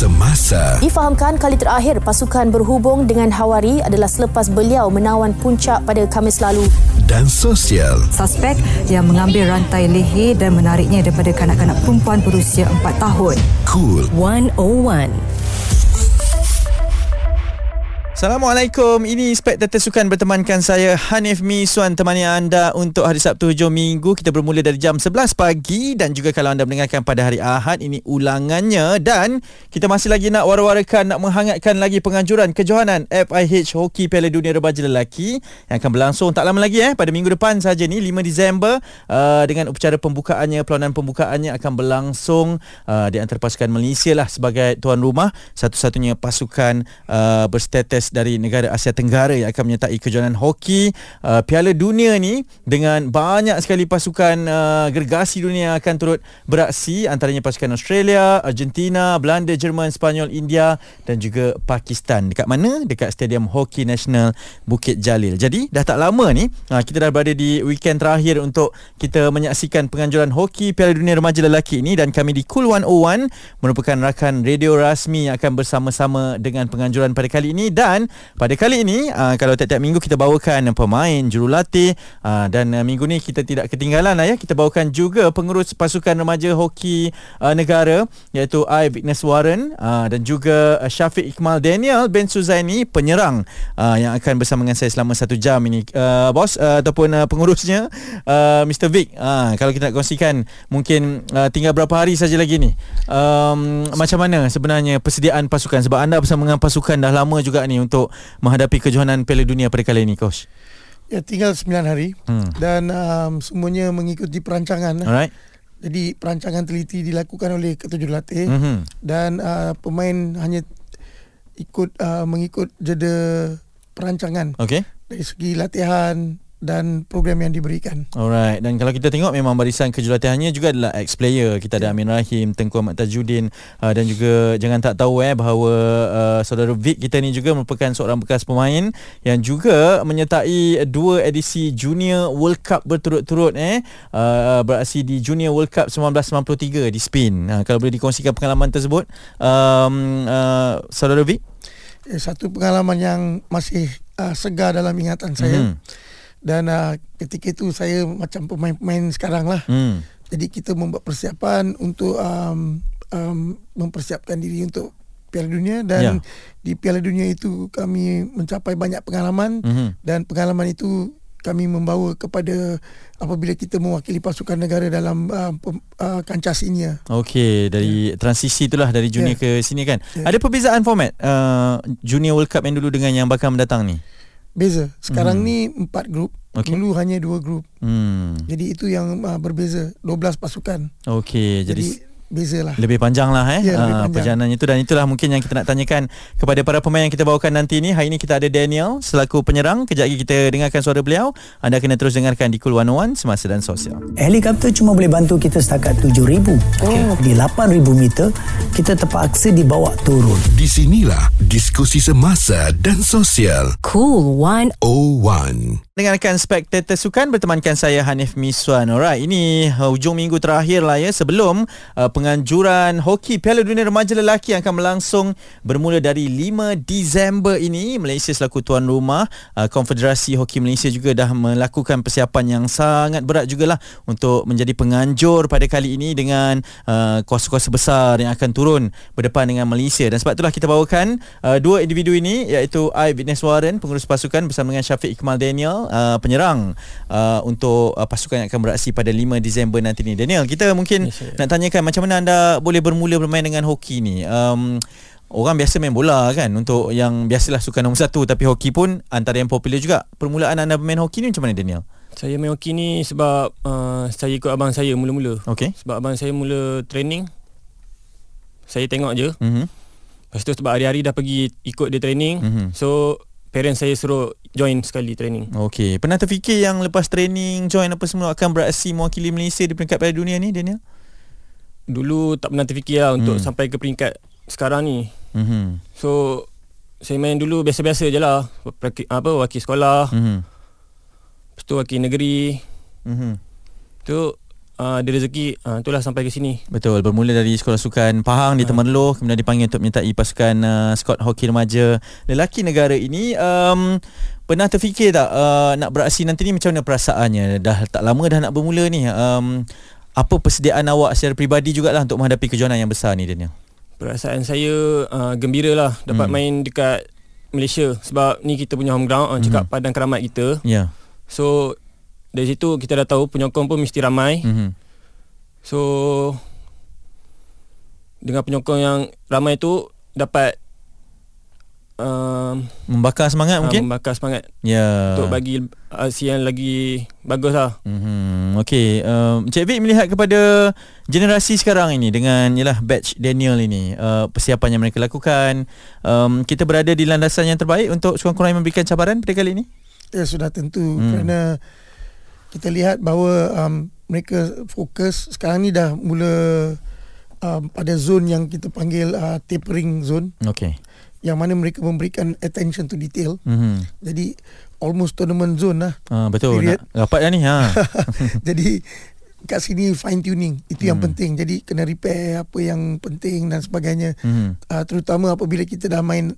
Semasa Difahamkan kali terakhir pasukan berhubung dengan Hawari adalah selepas beliau menawan puncak pada Khamis lalu. dan sosial Suspek yang mengambil rantai leher dan menariknya daripada kanak-kanak perempuan berusia 4 tahun. Cool 101. Assalamualaikum. Ini Spektator Sukan bertemankan saya Hanif Miswan temani anda untuk hari Sabtu hujung minggu. Kita bermula dari jam 11 pagi dan juga kalau anda mendengarkan pada hari Ahad ini ulangannya dan kita masih lagi nak war-warakan nak menghangatkan lagi penganjuran kejohanan FIH Hoki Piala Dunia Remaja Lelaki yang akan berlangsung tak lama lagi eh pada minggu depan saja ni 5 Disember uh, dengan upacara pembukaannya perlawanan pembukaannya akan berlangsung uh, di antara pasukan Malaysia lah sebagai tuan rumah satu-satunya pasukan uh, berstatus dari negara Asia Tenggara yang akan menyertai kejohanan hoki uh, Piala Dunia ni dengan banyak sekali pasukan uh, gergasi dunia akan turut beraksi antaranya pasukan Australia, Argentina, Belanda, Jerman, Spanyol, India dan juga Pakistan. Dekat mana? Dekat Stadium Hoki Nasional Bukit Jalil. Jadi dah tak lama ni uh, kita dah berada di weekend terakhir untuk kita menyaksikan penganjuran hoki Piala Dunia Remaja Lelaki ini dan kami di Cool 101 merupakan rakan radio rasmi yang akan bersama-sama dengan penganjuran pada kali ini dan pada kali ini uh, kalau tiap-tiap minggu kita bawakan pemain jurulatih uh, dan uh, minggu ni kita tidak ketinggalan lah ya kita bawakan juga pengurus pasukan remaja hoki uh, negara iaitu I Vignes Warren uh, dan juga uh, Syafiq Iqmal Daniel Ben Suzaini penyerang uh, yang akan bersama dengan saya selama satu jam ini. Uh, bos uh, ataupun uh, pengurusnya uh, Mr Vic uh, kalau kita nak kongsikan mungkin uh, tinggal berapa hari saja lagi ni. Um, macam mana sebenarnya persediaan pasukan? Sebab anda bersama dengan pasukan dah lama juga ni untuk menghadapi kejohanan Piala Dunia pada kali ini coach Ya tinggal 9 hari Hmm. dan um, semuanya mengikuti perancangan. alright Jadi perancangan teliti dilakukan oleh ketua jurulatih Mhm. dan uh, pemain hanya ikut uh, mengikut jeda perancangan Okay dari segi latihan dan program yang diberikan. Alright dan kalau kita tengok memang barisan kejurulatihannya juga adalah ex-player kita ada Amin Rahim, Tengku Ahmad Tajuddin uh, dan juga jangan tak tahu eh bahawa uh, saudara Vic kita ni juga merupakan seorang bekas pemain yang juga menyertai dua edisi Junior World Cup berturut-turut eh uh, beraksi di Junior World Cup 1993 di Spain. Uh, kalau boleh dikongsikan pengalaman tersebut um, uh, saudara Vic? Eh, Satu pengalaman yang masih uh, segar dalam ingatan saya. Mhm. Dan uh, ketika itu saya macam pemain-pemain sekarang lah. Hmm. Jadi kita membuat persiapan untuk um, um, mempersiapkan diri untuk Piala Dunia dan Ya. di Piala Dunia itu kami mencapai banyak pengalaman Mhm. dan pengalaman itu kami membawa kepada apabila kita mewakili pasukan negara dalam uh, pem- uh, kancah senior. Okey, dari transisi itulah dari junior Ya. ke sini kan. Ya. Ada perbezaan format uh, Junior World Cup yang dulu dengan yang bakal mendatang ni? Beza. Sekarang Hmm. ni empat grup. Okey. Dulu hanya dua grup. Hmm. Jadi itu yang uh, berbeza. 12 pasukan. Okey, jadi, Jadi, beza lah. lebih panjang lah eh Ya, lebih ah, panjang. perjalanan itu dan itulah mungkin yang kita nak tanyakan kepada para pemain yang kita bawakan nanti ni. Hari ini kita ada Daniel selaku penyerang. Kejap lagi kita dengarkan suara beliau. Anda kena terus dengarkan di Cool 101 Semasa dan Sosial. Helikopter cuma boleh bantu kita setakat 7,000. Okay. Di 8,000 meter, kita terpaksa dibawa turun. Di sinilah diskusi semasa dan sosial Cool 01 Dengarkan Spektator Sukan bertemankan saya Hanif Miswan. Alright, ini uh, hujung minggu terakhir lah ya sebelum uh, penganjuran hoki Piala Dunia Remaja Lelaki yang akan berlangsung bermula dari 5 Disember ini. Malaysia selaku tuan rumah, uh, Konfederasi Hoki Malaysia juga dah melakukan persiapan yang sangat berat jugalah untuk menjadi penganjur pada kali ini dengan uh, kuasa-kuasa besar yang akan turun berdepan dengan Malaysia. Dan sebab itulah kita bawakan uh, dua individu ini iaitu I Vignes Warren, pengurus pasukan bersama dengan Syafiq Iqmal Daniel, uh, penyerang uh, untuk uh, pasukan yang akan beraksi pada 5 Disember nanti ni. Daniel, kita mungkin yes, nak tanyakan macam mana anda boleh bermula bermain dengan hoki ni. Um, Orang biasa main bola kan Untuk yang biasalah sukan nombor satu Tapi hoki pun Antara yang popular juga Permulaan anda bermain hoki ni macam mana Daniel? Saya main hoki ni sebab uh, saya ikut abang saya mula-mula. Okey. Sebab abang saya mula training. Saya tengok je. Mhm. Lepas tu sebab hari-hari dah pergi ikut dia training. Mhm. So parents saya suruh join sekali training. Okey, pernah terfikir yang lepas training join apa semua akan beraksi mewakili Malaysia di peringkat Piala Dunia ni Daniel? Dulu tak pernah terfikir lah untuk Hmm. sampai ke peringkat sekarang ni. Mhm. So saya main dulu biasa-biasa je lah. Apa wakil sekolah, Mhm. lepas tu wakil negeri. Mhm. Tu uh, ada rezeki uh, itulah sampai ke sini. Betul, bermula dari sekolah sukan Pahang di Temerloh kemudian dipanggil untuk menyertai pasukan uh, skuad hoki remaja lelaki negara ini. Um, pernah terfikir tak uh, nak beraksi nanti ni macam mana perasaannya? Dah tak lama dah nak bermula ni. Um, apa persediaan awak secara peribadi jugalah untuk menghadapi kejohanan yang besar ni Daniel? Perasaan saya uh, gembira lah dapat Hmm. main dekat Malaysia sebab ni kita punya home ground orang cakap padang keramat kita. Ya. So dari situ kita dah tahu penyokong pun mesti ramai. Mhm. So dengan penyokong yang ramai tu dapat um, Membakar semangat mungkin? membakar semangat ya. untuk bagi aksi yang lagi bagus lah. Mhm. Okey, um, Cik Vic melihat kepada generasi sekarang ini dengan yalah batch Daniel ini, uh, persiapan yang mereka lakukan, um, kita berada di landasan yang terbaik untuk sekurang-kurangnya memberikan cabaran pada kali ini. Ya sudah tentu Hmm. hmm. kerana kita lihat bahawa um, mereka fokus sekarang ni dah mula um, pada zone yang kita panggil uh, tapering zone Okey. yang mana mereka memberikan attention to detail. Mhm. Jadi almost tournament zone lah. Uh, betul Period. nak dapat dah ni ha. Jadi kat sini fine tuning itu yang Hmm. penting. Jadi kena repair apa yang penting dan sebagainya. Mhm. Uh, terutama apabila kita dah main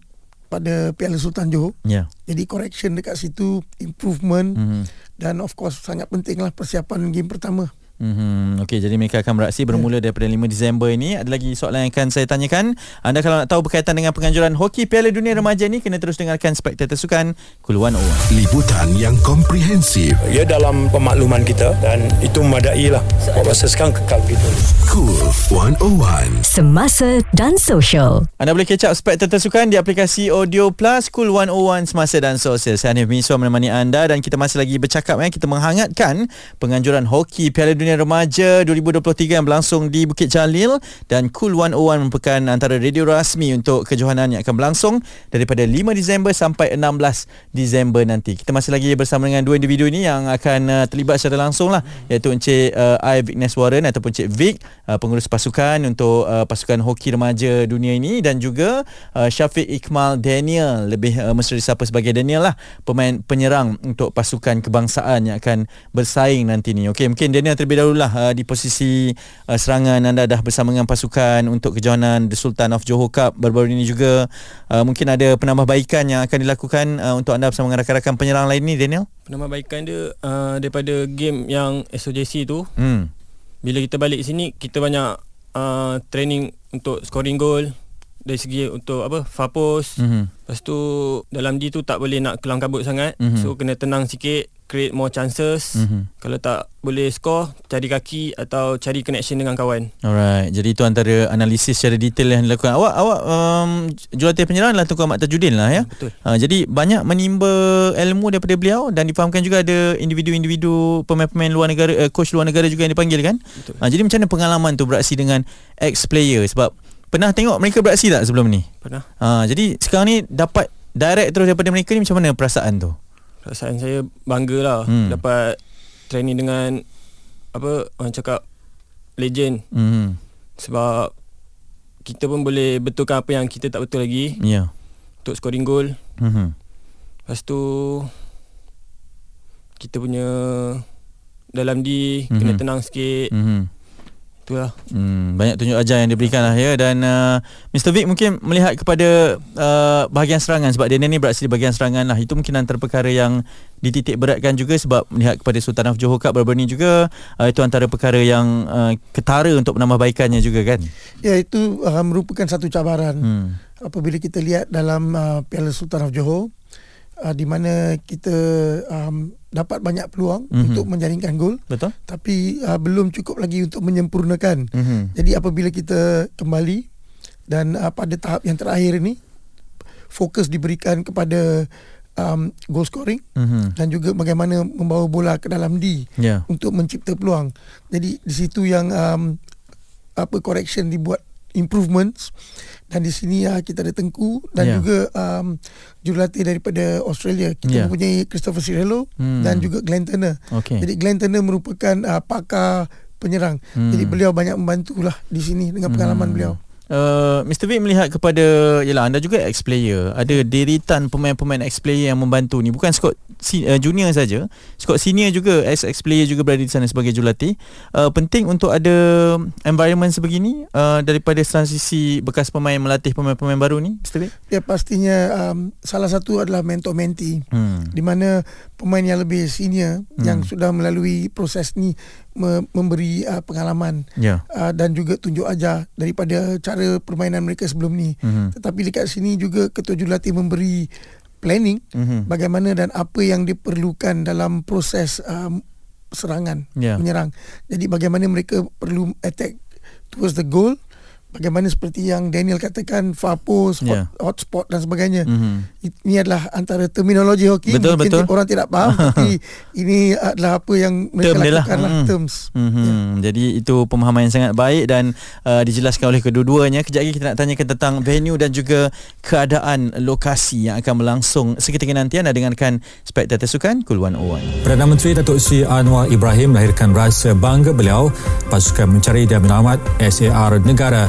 pada Piala Sultan Johor. Ya. Jadi correction dekat situ, improvement Mhm. dan of course sangat pentinglah persiapan game pertama. Mhm. Okey, jadi mereka akan beraksi bermula daripada 5 Disember ini. Ada lagi soalan yang akan saya tanyakan. Anda kalau nak tahu berkaitan dengan penganjuran hoki Piala Dunia Remaja ni kena terus dengarkan Spectator Sukan Kul 101. Liputan yang komprehensif. Ya dalam pemakluman kita dan itu memadai lah. Buat masa sekarang kekal begitu. Cool 101. Semasa dan Sosial. Anda boleh catch up Spectator Sukan di aplikasi Audio Plus Cool 101 Semasa dan Sosial. Saya Hanif Miswa menemani anda dan kita masih lagi bercakap eh. Kita menghangatkan penganjuran hoki Piala Dunia Remaja 2023 yang berlangsung di Bukit Jalil dan Cool 101 merupakan antara radio rasmi untuk kejohanan yang akan berlangsung daripada 5 Disember sampai 16 Disember nanti. Kita masih lagi bersama dengan dua individu ini yang akan uh, terlibat secara langsung lah iaitu Encik uh, I Vignes Warren ataupun Encik Vic uh, pengurus pasukan untuk uh, pasukan hoki remaja dunia ini dan juga uh, Syafiq Ikmal Daniel lebih uh, mesra disapa sebagai Daniel lah pemain penyerang untuk pasukan kebangsaan yang akan bersaing nanti ni. Okey mungkin Daniel terlebih dahulu lah uh, di posisi uh, serangan anda dah bersama dengan pasukan untuk kejohanan The Sultan of Johor Cup baru-baru ini juga uh, mungkin ada penambahbaikan yang akan dilakukan uh, untuk anda bersama dengan rakan-rakan penyerang lain ni Daniel. Penambahbaikan dia uh, daripada game yang SOJC tu Hmm. bila kita balik sini kita banyak uh, training untuk scoring goal dari segi untuk apa far post Mhm. lepas tu dalam D tu tak boleh nak kelang kabut sangat Mhm. so kena tenang sikit create more chances Mhm. kalau tak boleh score cari kaki atau cari connection dengan kawan Alright, jadi itu antara analisis secara detail yang dilakukan. Awak awak um, jurulatih penyerang adalah Tunku Ahmad Tajuddin lah ya. betul Uh, jadi banyak menimba ilmu daripada beliau dan difahamkan juga ada individu-individu pemain-pemain luar negara uh, coach luar negara juga yang dipanggil kan. Betul. Uh, jadi macam mana pengalaman tu beraksi dengan ex player sebab pernah tengok mereka beraksi tak sebelum ni? pernah Uh, jadi sekarang ni dapat direct terus daripada mereka ni macam mana perasaan tu? Perasaan saya bangga lah Hmm. hmm. dapat training dengan apa orang cakap legend Hmm. sebab kita pun boleh betulkan apa yang kita tak betul lagi. Yeah. untuk scoring goal Hmm. Lepas tu kita punya dalam D Mhm. kena tenang sikit. Hmm. Itulah. Hmm, banyak tunjuk ajar yang diberikan lah ya dan uh, Mr. Vic mungkin melihat kepada uh, bahagian serangan sebab dia ni beraksi di bahagian serangan lah itu mungkin antara perkara yang dititik beratkan juga sebab melihat kepada Sultan of Johor Cup ni juga uh, itu antara perkara yang uh, ketara untuk menambahbaikannya juga kan Ya itu uh, merupakan satu cabaran hmm. apabila kita lihat dalam uh, Piala Sultan of Johor uh, di mana kita um, dapat banyak peluang Mhm. mm-hmm. untuk menjaringkan gol betul tapi uh, belum cukup lagi untuk menyempurnakan. hmm. Jadi apabila kita kembali dan uh, pada tahap yang terakhir ini fokus diberikan kepada um, goal scoring Hmm. dan juga bagaimana membawa bola ke dalam D ya untuk mencipta peluang. Jadi di situ yang um, apa correction dibuat improvements dan di sini uh, kita ada Tengku dan yeah. juga um, jurulatih daripada Australia kita yeah. mempunyai Christopher Cirello Hmm. hmm. dan juga Glenn Turner. okey Jadi Glenn Turner merupakan uh, pakar penyerang. Hmm. Hmm. Jadi beliau banyak membantulah di sini dengan pengalaman Hmm. beliau. Uh, Mr. Vic melihat kepada Yelah anda juga ex-player Ada deritan pemain-pemain ex-player yang membantu ni Bukan si, uh, junior saja Skot senior juga Ex-ex-player juga berada di sana sebagai jurulatih uh, Penting untuk ada environment sebegini uh, Daripada transisi bekas pemain melatih pemain-pemain baru ni Mr. Vic Ya pastinya um, salah satu adalah mentor-mentee Hmm. di mana pemain yang lebih senior Hmm. yang sudah melalui proses ni me- memberi uh, pengalaman Ya uh, dan juga tunjuk ajar daripada cara permainan mereka sebelum ni. Mhm. Tetapi dekat sini juga ketua jurulatih memberi planning Mhm. bagaimana dan apa yang diperlukan dalam proses um, serangan Ya. menyerang. Jadi bagaimana mereka perlu attack towards the goal. Bagaimana seperti yang Daniel katakan hot, Ya. hotspot dan sebagainya. Mhm. Ini adalah antara terminologi hoki Betul, mungkin betul. orang tidak faham tapi ini adalah apa yang mereka Term lah. lakukan lah, Mm. terms. Mm-hmm. Ya. Jadi itu pemahaman yang sangat baik dan uh, dijelaskan oleh kedua-duanya. Kejap lagi kita nak tanyakan tentang venue dan juga keadaan lokasi yang akan berlangsung seketika nanti anda dengarkan Spektator Sukan Cool 101. Perdana Menteri Datuk Seri Anwar Ibrahim melahirkan rasa bangga beliau pasukan mencari dan menyelamat SAR negara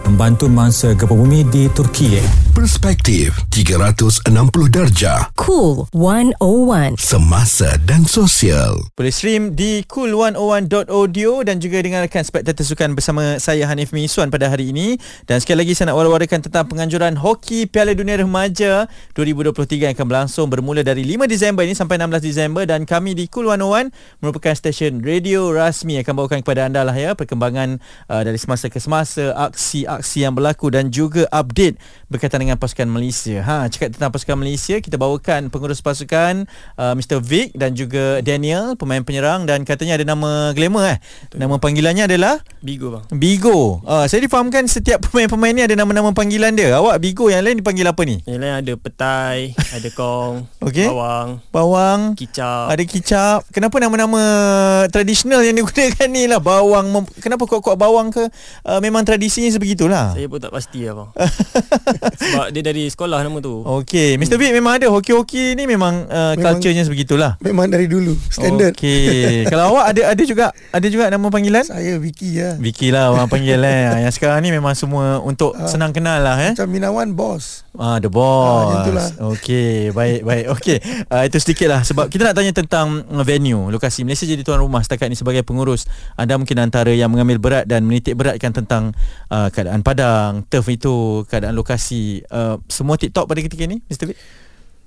membantu mangsa gempa bumi di Turki. Perspektif 360 darjah Cool 101. semasa dan sosial. Boleh stream di cool101.audio dan juga dengarkan Spektator Sukan bersama saya Hanif Miswan pada hari ini. Dan sekali lagi saya nak war-warakan tentang penganjuran Hoki Piala Dunia Remaja 2023 yang akan berlangsung bermula dari 5 Disember ini sampai 16 Disember dan kami di Cool 101 merupakan stesen radio rasmi akan bawakan kepada anda lah ya perkembangan uh, dari semasa ke semasa, aksi-aksi yang berlaku dan juga update berkaitan dengan pasukan Malaysia. Ha, cakap tentang pasukan Malaysia, kita bawakan pengurus pasukan uh, Mr. Vic dan juga Daniel, pemain penyerang dan katanya ada nama glamour eh. Nama panggilannya adalah Bigo bang. Bigo. Uh, saya difahamkan setiap pemain-pemain ni ada nama-nama panggilan dia. Awak Bigo yang lain dipanggil apa ni? Yang lain ada petai, ada kong, Okey. bawang, Bawang, kicap. ada kicap. Kenapa nama-nama tradisional yang digunakan ni lah bawang? Mem- Kenapa kuat-kuat bawang ke? Uh, memang tradisinya sebegitulah. Saya pun tak pasti lah bang. Sebab dia dari sekolah nama tu. Okey, Mr. Vic memang ada hoki-hoki ni memang, uh, Memang- culture-nya sebegitulah. Memang dari dulu standard. Okey. Kalau awak ada ada juga ada juga nama panggilan? Saya Vicky ya. Vicky lah orang panggil eh. Yang sekarang ni memang semua untuk Ah. senang kenal lah eh. Macam Minawan boss. Ah the Ah, boss. itulah. Okey, baik baik. Okey. Uh, itu sedikit lah sebab kita nak tanya tentang uh, venue, lokasi. Malaysia jadi tuan rumah setakat ni sebagai pengurus. Anda mungkin antara yang mengambil berat dan menitik beratkan tentang uh, keadaan padang, turf itu, keadaan lokasi. Uh, semua TikTok pada ketika ni, Mr. Vic?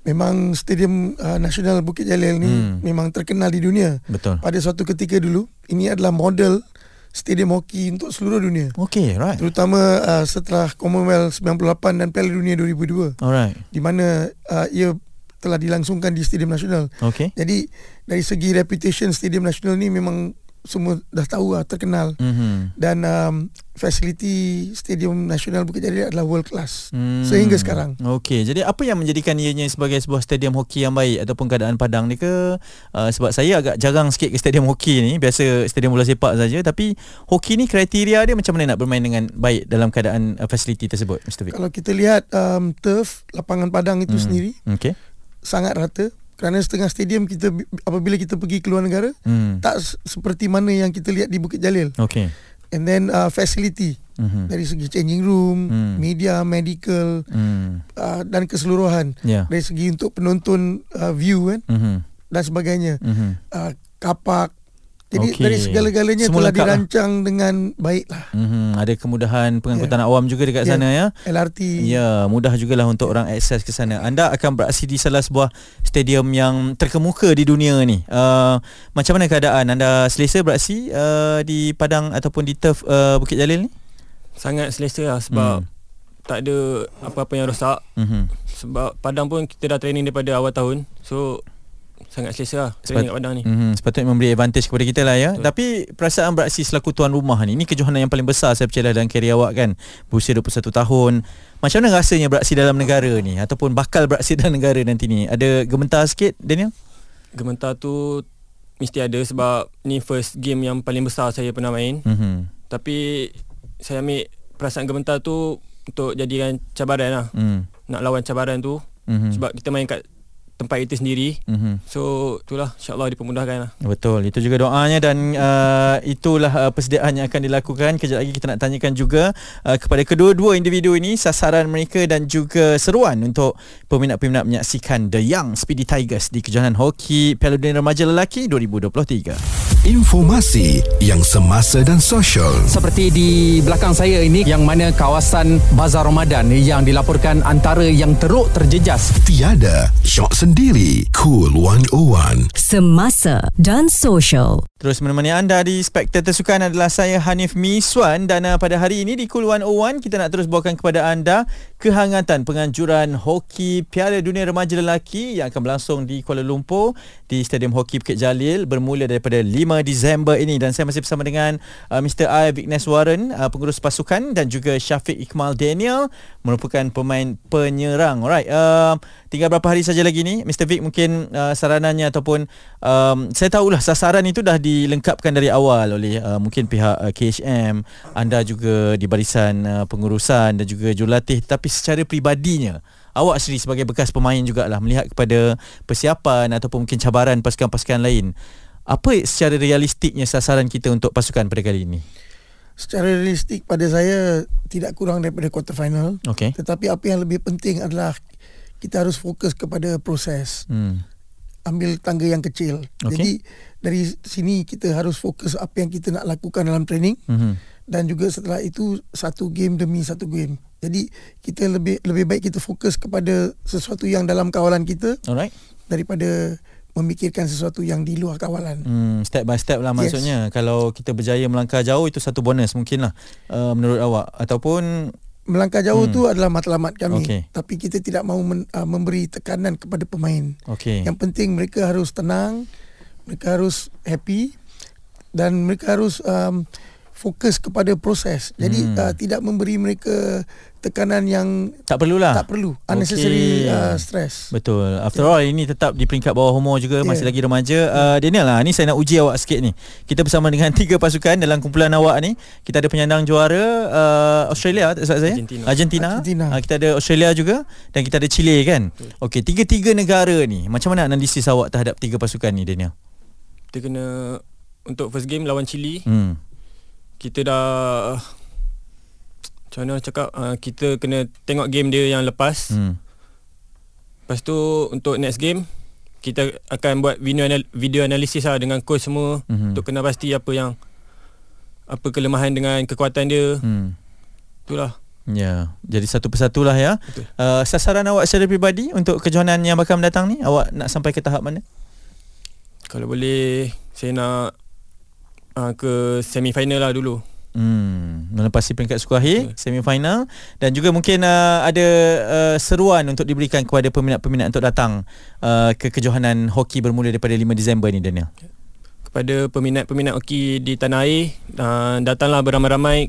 Memang Stadium uh, Nasional Bukit Jalil ni Hmm. memang terkenal di dunia. Betul. Pada suatu ketika dulu, ini adalah model stadium hoki untuk seluruh dunia. Okey, right. Terutama uh, setelah Commonwealth 98 dan Piala Dunia 2002 Alright. di mana uh, ia telah dilangsungkan di Stadium Nasional. Okey. Jadi dari segi reputation Stadium Nasional ni memang semua dah tahu lah, terkenal. Mhm. Dan um, fasiliti Stadium Nasional Bukit Jalil adalah world class. Hmm. Sehingga sekarang. Okey, jadi apa yang menjadikan ianya sebagai sebuah stadium hoki yang baik ataupun keadaan padang ni ke? Uh, sebab saya agak jarang sikit ke stadium hoki ni, biasa stadium bola sepak saja tapi hoki ni kriteria dia macam mana nak bermain dengan baik dalam keadaan uh, fasiliti tersebut, Mr. Vic? Kalau kita lihat um, turf, lapangan padang itu Hmm. sendiri Okey. sangat rata kerana setengah stadium kita apabila kita pergi ke luar negara Hmm. tak seperti mana yang kita lihat di Bukit Jalil. Okey. And then uh, facility Mhm. dari segi changing room, Hmm. media, medical Hmm. uh, dan keseluruhan. Ya. Dari segi untuk penonton uh, view kan Mhm. dan sebagainya. Mhm. Uh, kapak. Jadi Okey. dari segala-galanya Semua telah lah. dirancang dengan baik lah. Mhm. Ada kemudahan pengangkutan awam juga dekat Ya. sana ya. LRT. Ya, mudah jugalah untuk orang akses ke sana. Anda akan beraksi di salah sebuah stadium yang terkemuka di dunia ni. Uh, macam mana keadaan anda selesa beraksi uh, di padang ataupun di turf uh, Bukit Jalil ni? Sangat selesa lah sebab Hmm. tak ada apa-apa yang rosak. Mhm. Sebab Padang pun kita dah training daripada awal tahun. So sangat selesa lah training kat Padang ni. Mhm, sepatutnya memberi advantage kepada kita lah ya. Betul. Tapi perasaan beraksi selaku tuan rumah ni, ini kejohanan yang paling besar saya percaya dalam kerjaya awak kan. Berusia 21 tahun. Macam mana rasanya beraksi dalam negara ni ataupun bakal beraksi dalam negara nanti ni? Ada gementar sikit Daniel? Gementar tu mesti ada sebab ni first game yang paling besar saya pernah main. Mhm. Tapi saya ambil perasaan gementar tu untuk jadikan cabaran lah. Hmm. Nak lawan cabaran tu. Mhm. Sebab kita main kat tempat itu sendiri. Mhm. So itulah insya-Allah dipermudahkan lah. Betul, itu juga doanya dan uh, itulah uh, persediaan yang akan dilakukan. Kejap lagi kita nak tanyakan juga uh, kepada kedua-dua individu ini sasaran mereka dan juga seruan untuk peminat-peminat menyaksikan The Young Speedy Tigers di kejohanan hoki Piala Dunia Remaja Lelaki 2023. Informasi yang semasa dan sosial. Seperti di belakang saya ini yang mana kawasan Bazar Ramadan yang dilaporkan antara yang teruk terjejas. Tiada syok sendiri. Cool 101. Semasa dan sosial. Terus menemani anda di Spektator Sukan adalah saya Hanif Miswan dan uh, pada hari ini di Cool 101 kita nak terus bawakan kepada anda kehangatan penganjuran hoki Piala Dunia Remaja Lelaki yang akan berlangsung di Kuala Lumpur di Stadium Hoki Bukit Jalil bermula daripada 5 Disember ini dan saya masih bersama dengan uh, Mr. I Vignes Warren uh, pengurus pasukan dan juga Syafiq Iqmal Daniel merupakan pemain penyerang. Alright, uh, tinggal berapa hari saja lagi ni Mr. Vic mungkin uh, saranannya ataupun um, saya tahulah sasaran itu dah dilengkapkan dari awal oleh uh, mungkin pihak uh, KHM anda juga di barisan uh, pengurusan dan juga jurulatih tapi secara pribadinya awak sendiri sebagai bekas pemain jugalah melihat kepada persiapan ataupun mungkin cabaran pasukan-pasukan lain apa secara realistiknya sasaran kita untuk pasukan pada kali ini Secara realistik pada saya tidak kurang daripada quarter final. Okey. Tetapi apa yang lebih penting adalah kita harus fokus kepada proses. hmm. Ambil tangga yang kecil. Okey. Jadi dari sini kita harus fokus apa yang kita nak lakukan dalam training Mhm. dan juga setelah itu satu game demi satu game. Jadi kita lebih lebih baik kita fokus kepada sesuatu yang dalam kawalan kita Alright. daripada memikirkan sesuatu yang di luar kawalan. Hmm, step by step lah Yes. maksudnya. Kalau kita berjaya melangkah jauh itu satu bonus mungkin lah uh, menurut awak ataupun Melangkah jauh Hmm. tu adalah matlamat kami. Okey. Tapi kita tidak mahu men, uh, memberi tekanan kepada pemain. okey. Yang penting mereka harus tenang, mereka harus happy dan mereka harus um, fokus kepada proses. Jadi Hmm. uh, tidak memberi mereka tekanan yang tak perlulah. tak perlu unnecessary Okey. uh, stress. Betul. After all ini tetap di peringkat bawah umur juga Yeah. masih lagi remaja. Uh, Daniel lah, ni saya nak uji awak sikit ni. Kita bersama dengan tiga pasukan dalam kumpulan awak ni. Kita ada penyandang juara uh, Australia tak salah saya? Argentina. Argentina. Argentina. Uh, kita ada Australia juga dan kita ada Chile kan. Okey, tiga-tiga negara ni. Macam mana analisis awak terhadap tiga pasukan ni Daniel? Kita kena untuk first game lawan Chile, Hmm. Kita dah macam mana cakap uh, kita kena tengok game dia yang lepas. Hmm. Lepas tu untuk next game kita akan buat video anal- video analisis lah dengan coach semua mm-hmm. untuk kena pasti apa yang apa kelemahan dengan kekuatan dia. Hmm. Itulah. Ya, jadi satu persatu lah ya. Betul. Uh, sasaran awak secara pribadi untuk kejohanan yang bakal mendatang ni, awak nak sampai ke tahap mana? Kalau boleh saya nak uh, ke semi final lah dulu. Hmm, melepasi peringkat suku akhir semifinal dan juga mungkin uh, ada uh, seruan untuk diberikan kepada peminat-peminat untuk datang uh, ke kejohanan hoki bermula daripada 5 Disember ni Daniel. Kepada peminat-peminat hoki di tanah air uh, datanglah beramai-ramai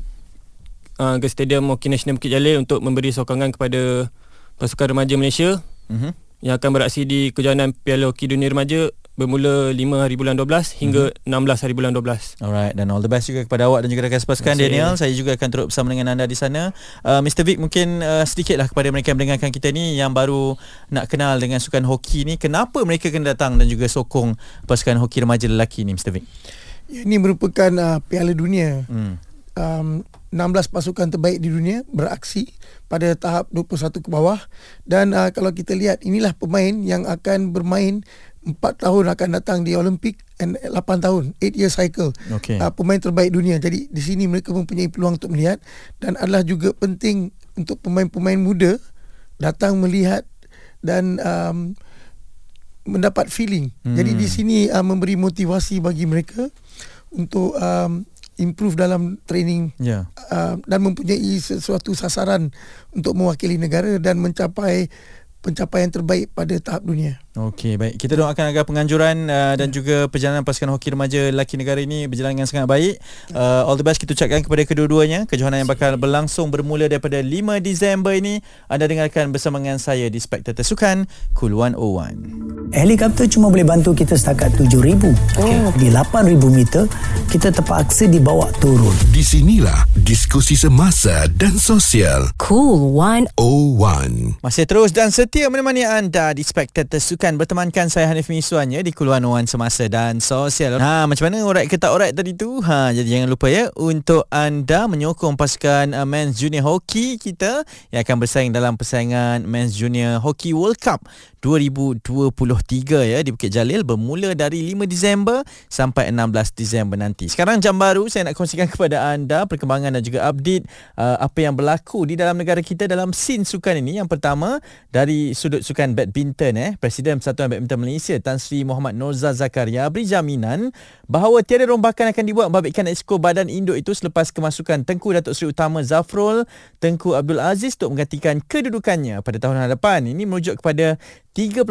uh, ke Stadium Hoki Nasional Bukit Jalil untuk memberi sokongan kepada pasukan remaja Malaysia Mhm. yang akan beraksi di kejohanan Piala Hoki Dunia Remaja bermula 5 hari bulan 12 hingga Mhm. 16 hari bulan 12. Alright dan all the best juga kepada awak dan juga rakan sepasukan kasih. Daniel. Saya juga akan turut bersama dengan anda di sana. Uh, Mr Vic mungkin uh, sedikitlah kepada mereka yang mendengarkan kita ni yang baru nak kenal dengan sukan hoki ni, kenapa mereka kena datang dan juga sokong pasukan hoki remaja lelaki ni Mr Vic? Ini merupakan uh, Piala Dunia. Hmm. um, 16 pasukan terbaik di dunia beraksi pada tahap 21 ke bawah dan uh, kalau kita lihat inilah pemain yang akan bermain 4 tahun akan datang di Olimpik and 8 tahun 8 year cycle Okey. uh, pemain terbaik dunia jadi di sini mereka mempunyai peluang untuk melihat dan adalah juga penting untuk pemain-pemain muda datang melihat dan um, mendapat feeling Hmm. jadi di sini uh, memberi motivasi bagi mereka untuk um, improve dalam training Ya. uh, dan mempunyai sesuatu sasaran untuk mewakili negara dan mencapai pencapaian terbaik pada tahap dunia. Okey, baik. Kita doakan agar penganjuran uh, dan juga perjalanan pasukan hoki remaja lelaki negara ini berjalan dengan sangat baik. Uh, all the best kita ucapkan kepada kedua-duanya. Kejohanan yang bakal berlangsung bermula daripada 5 Disember ini. Anda dengarkan bersama dengan saya di Spektator Sukan Cool 101. Helikopter cuma boleh bantu kita setakat 7,000. Okay. Di 8,000 meter, kita terpaksa dibawa turun. Di sinilah diskusi semasa dan sosial. Cool 1 01. Masih terus dan setia setia menemani anda di Spectator Sukan bertemankan saya Hanif Miswan ya di Kuluan Wan Semasa dan Sosial. Ha macam mana orang kita orang tadi tu? Ha jadi jangan lupa ya untuk anda menyokong pasukan uh, Men's Junior Hockey kita yang akan bersaing dalam persaingan Men's Junior Hockey World Cup 2023 ya di Bukit Jalil bermula dari 5 Disember sampai 16 Disember nanti. Sekarang jam baru saya nak kongsikan kepada anda perkembangan dan juga update uh, apa yang berlaku di dalam negara kita dalam scene sukan ini. Yang pertama dari sudut sukan badminton eh Presiden Persatuan Badminton Malaysia Tan Sri Muhammad Norza Zakaria beri jaminan bahawa tiada rombakan akan dibuat membabitkan Exco Badan Induk itu selepas kemasukan Tengku Datuk Seri Utama Zafrul Tengku Abdul Aziz untuk menggantikan kedudukannya pada tahun hadapan. Ini merujuk kepada 31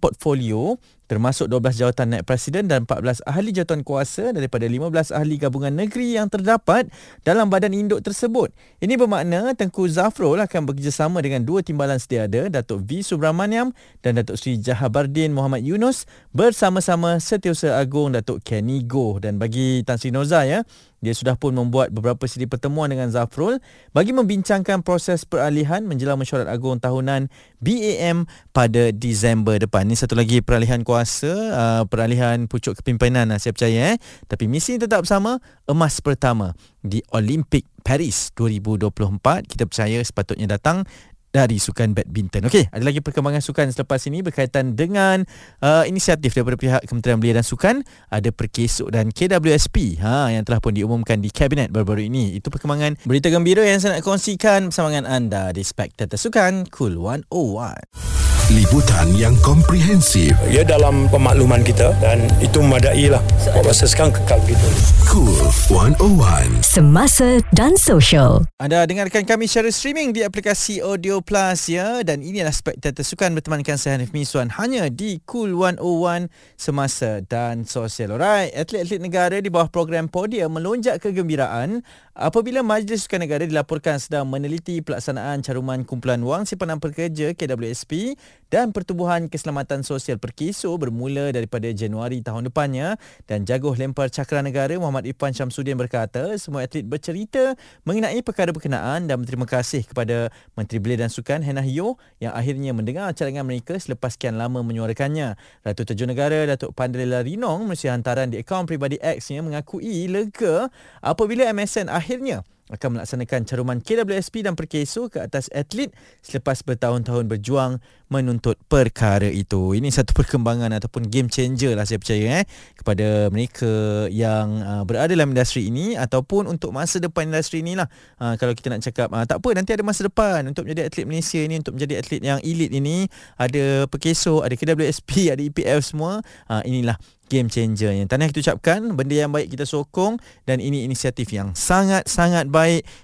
portfolio termasuk 12 jawatan naib presiden dan 14 ahli jawatan kuasa daripada 15 ahli gabungan negeri yang terdapat dalam badan induk tersebut. Ini bermakna Tengku Zafrul akan bekerjasama dengan dua timbalan setiada, Datuk V. Subramaniam dan Datuk Sri Jahabardin Muhammad Yunus bersama-sama Setiausaha Agung Datuk Kenny Goh. Dan bagi Tan Sri Noza ya, dia sudah pun membuat beberapa siri pertemuan dengan Zafrul bagi membincangkan proses peralihan menjelang mesyuarat agung tahunan BAM pada Disember depan. Ini satu lagi peralihan kuasa, uh, peralihan pucuk kepimpinan uh, saya percaya. Eh. Tapi misi tetap sama, emas pertama di Olimpik Paris 2024. Kita percaya sepatutnya datang dari sukan badminton. Okey, ada lagi perkembangan sukan selepas ini berkaitan dengan uh, inisiatif daripada pihak Kementerian Belia dan Sukan, ada Perkesuk dan KWSP ha yang telah pun diumumkan di kabinet baru-baru ini. Itu perkembangan berita gembira yang saya nak kongsikan bersama dengan anda di Spectator Sukan Cool 101 liputan yang komprehensif. Ya dalam pemakluman kita dan itu memadai lah. Masa sekarang kekal begitu. Cool 101. Semasa dan Social. Anda dengarkan kami secara streaming di aplikasi Audio Plus ya. Dan inilah Spectator Sukan bertemankan saya Hanif Miswan hanya di Cool 101 Semasa dan Social. Alright, atlet-atlet negara di bawah program Podium melonjak kegembiraan apabila Majlis Sukan Negara dilaporkan sedang meneliti pelaksanaan caruman kumpulan wang simpanan pekerja KWSP dan Pertubuhan Keselamatan Sosial Perkiso bermula daripada Januari tahun depannya dan jaguh lempar cakra negara Muhammad Ifan Syamsuddin berkata semua atlet bercerita mengenai perkara berkenaan dan berterima kasih kepada Menteri Belia dan Sukan Hena Hio yang akhirnya mendengar cadangan mereka selepas sekian lama menyuarakannya. Ratu Terjun Negara Datuk Pandalela Rinong melalui hantaran di akaun pribadi X-nya mengakui lega apabila MSN akhirnya akan melaksanakan caruman KWSP dan Perkeso ke atas atlet selepas bertahun-tahun berjuang menuntut perkara itu. Ini satu perkembangan ataupun game changer lah saya percaya eh kepada mereka yang uh, berada dalam industri ini ataupun untuk masa depan industri inilah. Uh, kalau kita nak cakap uh, tak apa nanti ada masa depan untuk menjadi atlet Malaysia ini untuk menjadi atlet yang elite ini ada Perkeso, ada KWSP, ada EPF semua. Uh, inilah game changer yang tanah kita ucapkan benda yang baik kita sokong dan ini inisiatif yang sangat-sangat baik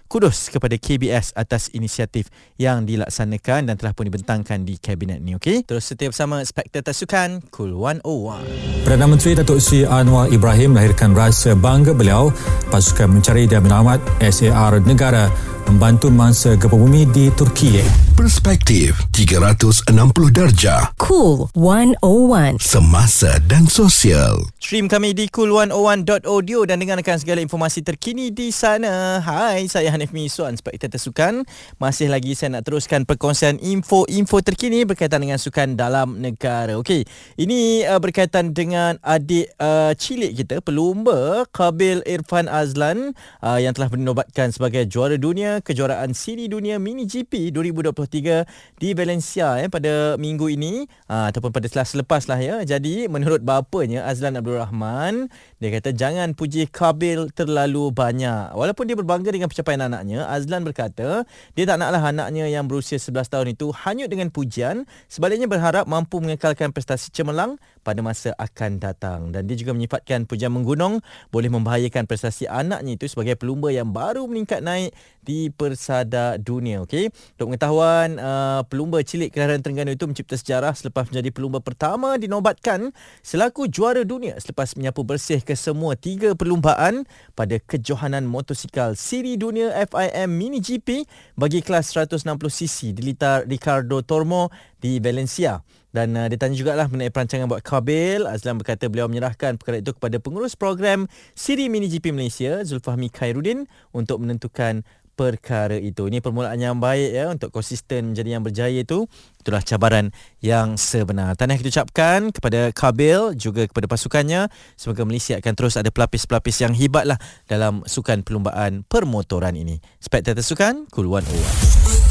kudos kepada KBS atas inisiatif yang dilaksanakan dan telah pun dibentangkan di kabinet ni okey terus setia bersama Spectator Sukan Cool 101 Perdana Menteri Datuk Sri Anwar Ibrahim melahirkan rasa bangga beliau pasukan mencari dan menyelamat SAR negara membantu mangsa gempa bumi di Turki. Perspektif 360 darjah. Cool 101. Semasa dan sosial. Stream kami di cool101.audio dan dengarkan segala informasi terkini di sana. Hai, saya Hanif Miswan, Spektator Sukan. Masih lagi saya nak teruskan perkongsian info-info terkini berkaitan dengan sukan dalam negara. Okey, ini uh, berkaitan dengan adik uh, cilik kita, pelumba Kabil Irfan Azlan uh, yang telah dinobatkan sebagai juara dunia kejuaraan Siri Dunia Mini GP 2023 di Valencia eh, pada minggu ini uh, ataupun pada selepas lah ya. Jadi menurut bapanya Azlan Abdul Rahman, dia kata jangan puji Kabil terlalu banyak. Walaupun dia berbangga dengan pencapaian anaknya, Azlan berkata dia tak naklah anaknya yang berusia 11 tahun itu hanyut dengan pujian. Sebaliknya berharap mampu mengekalkan prestasi cemerlang pada masa akan datang. Dan dia juga menyifatkan pujian menggunung boleh membahayakan prestasi anaknya itu sebagai pelumba yang baru meningkat naik di persada dunia. Okay? Untuk pengetahuan, uh, pelumba cilik kelahiran Terengganu itu mencipta sejarah selepas menjadi pelumba pertama dinobatkan selaku juara dunia selepas menyapu bersih ke semua tiga perlumbaan pada kejohanan motosikal siri dunia FIM Mini GP bagi kelas 160cc di litar Ricardo Tormo di Valencia. Dan uh, dia tanya jugalah mengenai perancangan buat Kabil. Azlan berkata beliau menyerahkan perkara itu kepada pengurus program Siri Mini GP Malaysia, Zulfahmi Khairuddin untuk menentukan perkara itu. Ini permulaan yang baik ya untuk konsisten menjadi yang berjaya itu. Itulah cabaran yang sebenar. Tahniah kita ucapkan kepada Kabil juga kepada pasukannya. Semoga Malaysia akan terus ada pelapis-pelapis yang hebatlah dalam sukan perlumbaan permotoran ini. Spektator Sukan, Cool 101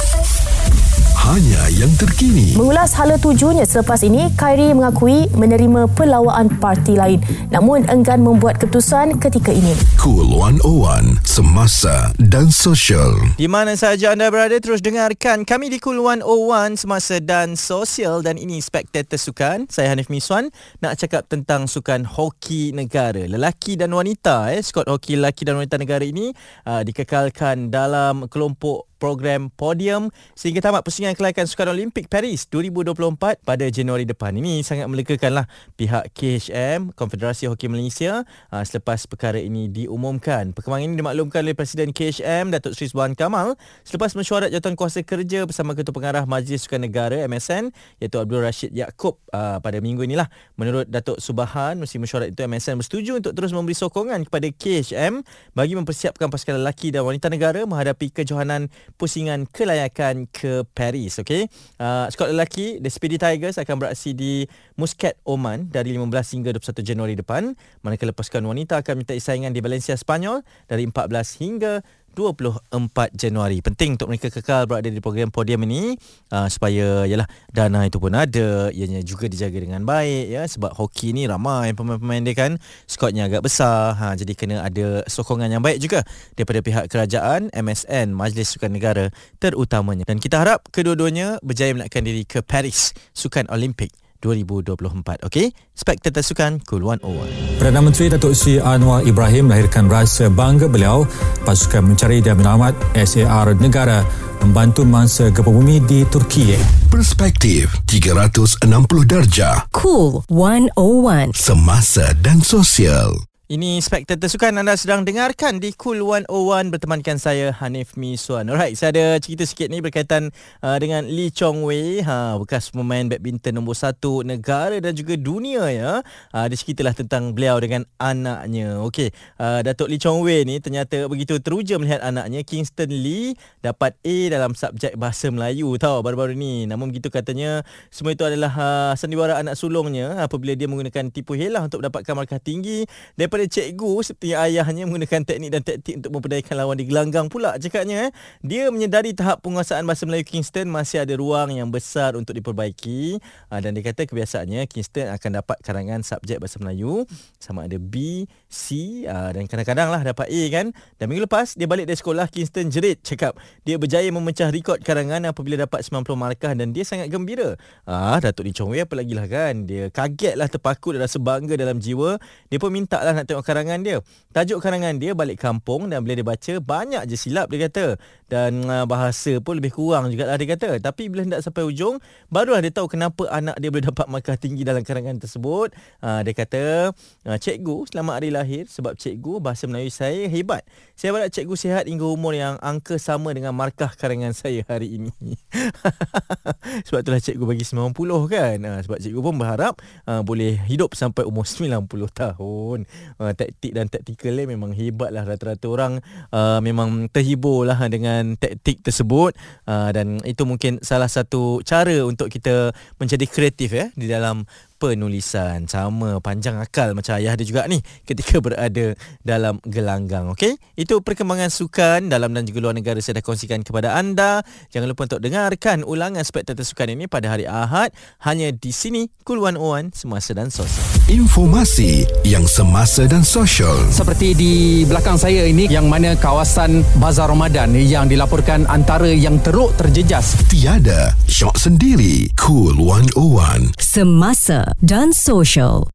hanya yang terkini. Mengulas hala tujunya selepas ini, Khairi mengakui menerima pelawaan parti lain namun enggan membuat keputusan ketika ini. Cool 101, semasa dan sosial. Di mana sahaja anda berada, terus dengarkan kami di Cool 101, semasa dan sosial dan ini Spektator Sukan. Saya Hanif Miswan nak cakap tentang sukan hoki negara. Lelaki dan wanita, eh, skot hoki lelaki dan wanita negara ini uh, dikekalkan dalam kelompok program podium sehingga tamat pusingan kelayakan Sukan Olimpik Paris 2024 pada Januari depan. Ini sangat melegakanlah pihak KHM, Konfederasi Hoki Malaysia uh, selepas perkara ini diumumkan. Perkembangan ini dimaklumkan oleh Presiden KHM Datuk Seri Subhan Kamal selepas mesyuarat jawatan kuasa kerja bersama Ketua Pengarah Majlis Sukan Negara MSN iaitu Abdul Rashid Yaakob uh, pada minggu inilah. Menurut Datuk Subhan, meski mesyuarat itu MSN bersetuju untuk terus memberi sokongan kepada KHM bagi mempersiapkan pasukan lelaki dan wanita negara menghadapi kejohanan pusingan kelayakan ke Paris. Okay? Uh, skuad lelaki, The Speedy Tigers akan beraksi di Muscat, Oman dari 15 hingga 21 Januari depan. Manakala pasukan wanita akan minta saingan di Valencia, Spanyol dari 14 hingga 24 Januari. Penting untuk mereka kekal berada di program podium ini uh, supaya yalah dana itu pun ada, ianya juga dijaga dengan baik ya sebab hoki ni ramai pemain-pemain dia kan skuadnya agak besar. Ha jadi kena ada sokongan yang baik juga daripada pihak kerajaan, MSN, Majlis Sukan Negara terutamanya. Dan kita harap kedua-duanya berjaya melakkan diri ke Paris Sukan Olimpik 2024. Okey, Spektator Sukan Cool 101. Perdana Menteri Datuk Seri Anwar Ibrahim melahirkan rasa bangga beliau pasukan mencari dan menyelamat SAR negara membantu mangsa gempa bumi di Turki. Perspektif 360 darjah. Cool 101. Semasa dan sosial. Ini Spektator Sukan anda sedang dengarkan di Cool 101 bertemankan saya Hanif Miswan. Alright, saya ada cerita sikit ni berkaitan uh, dengan Lee Chong Wei, ha, bekas pemain badminton nombor satu negara dan juga dunia ya. Uh, dia ceritalah tentang beliau dengan anaknya. Okey, uh, Datuk Lee Chong Wei ni ternyata begitu teruja melihat anaknya Kingston Lee dapat A dalam subjek bahasa Melayu tau baru-baru ni. Namun begitu katanya semua itu adalah uh, sandiwara anak sulungnya apabila dia menggunakan tipu helah untuk mendapatkan markah tinggi daripada daripada cikgu seperti ayahnya menggunakan teknik dan taktik untuk memperdayakan lawan di gelanggang pula cakapnya eh. Dia menyedari tahap penguasaan bahasa Melayu Kingston. Masih ada ruang yang besar untuk diperbaiki. Uh, dan dia kata kebiasaannya Kingston akan dapat karangan subjek bahasa Melayu. Sama ada B, C uh, dan kadang-kadang lah dapat A kan. Dan minggu lepas dia balik dari sekolah Kingston jerit cakap dia berjaya memecah rekod karangan apabila dapat 90 markah dan dia sangat gembira. Ah, Datuk Lee Chong Wei apa lagi lah kan. Dia kaget lah terpakut dan rasa bangga dalam jiwa. Dia pun minta lah nak tengok karangan dia. Tajuk karangan dia balik kampung dan bila dia baca banyak je silap dia kata. Dan uh, bahasa pun lebih kurang juga lah dia kata. Tapi bila hendak sampai ujung barulah dia tahu kenapa anak dia boleh dapat markah tinggi dalam karangan tersebut. Uh, dia kata, cikgu selamat hari lahir sebab cikgu bahasa Melayu saya hebat. Saya harap cikgu sihat hingga umur yang angka sama dengan markah karangan saya hari ini. sebab itulah cikgu bagi 90 kan. Uh, sebab cikgu pun berharap uh, boleh hidup sampai umur 90 tahun uh, taktik dan taktikal memang hebat lah rata-rata orang memang terhibur lah dengan taktik tersebut dan itu mungkin salah satu cara untuk kita menjadi kreatif ya di dalam penulisan sama panjang akal macam ayah dia juga ni ketika berada dalam gelanggang okey? Itu perkembangan sukan dalam dan juga luar negara saya dah kongsikan kepada anda. Jangan lupa untuk dengarkan ulangan spektator sukan ini pada hari Ahad. Hanya di sini Cool 101 semasa dan sosial. Informasi yang semasa dan sosial. Seperti di belakang saya ini yang mana kawasan Bazar Ramadan yang dilaporkan antara yang teruk terjejas. Tiada syok sendiri. Cool 101 semasa dan social.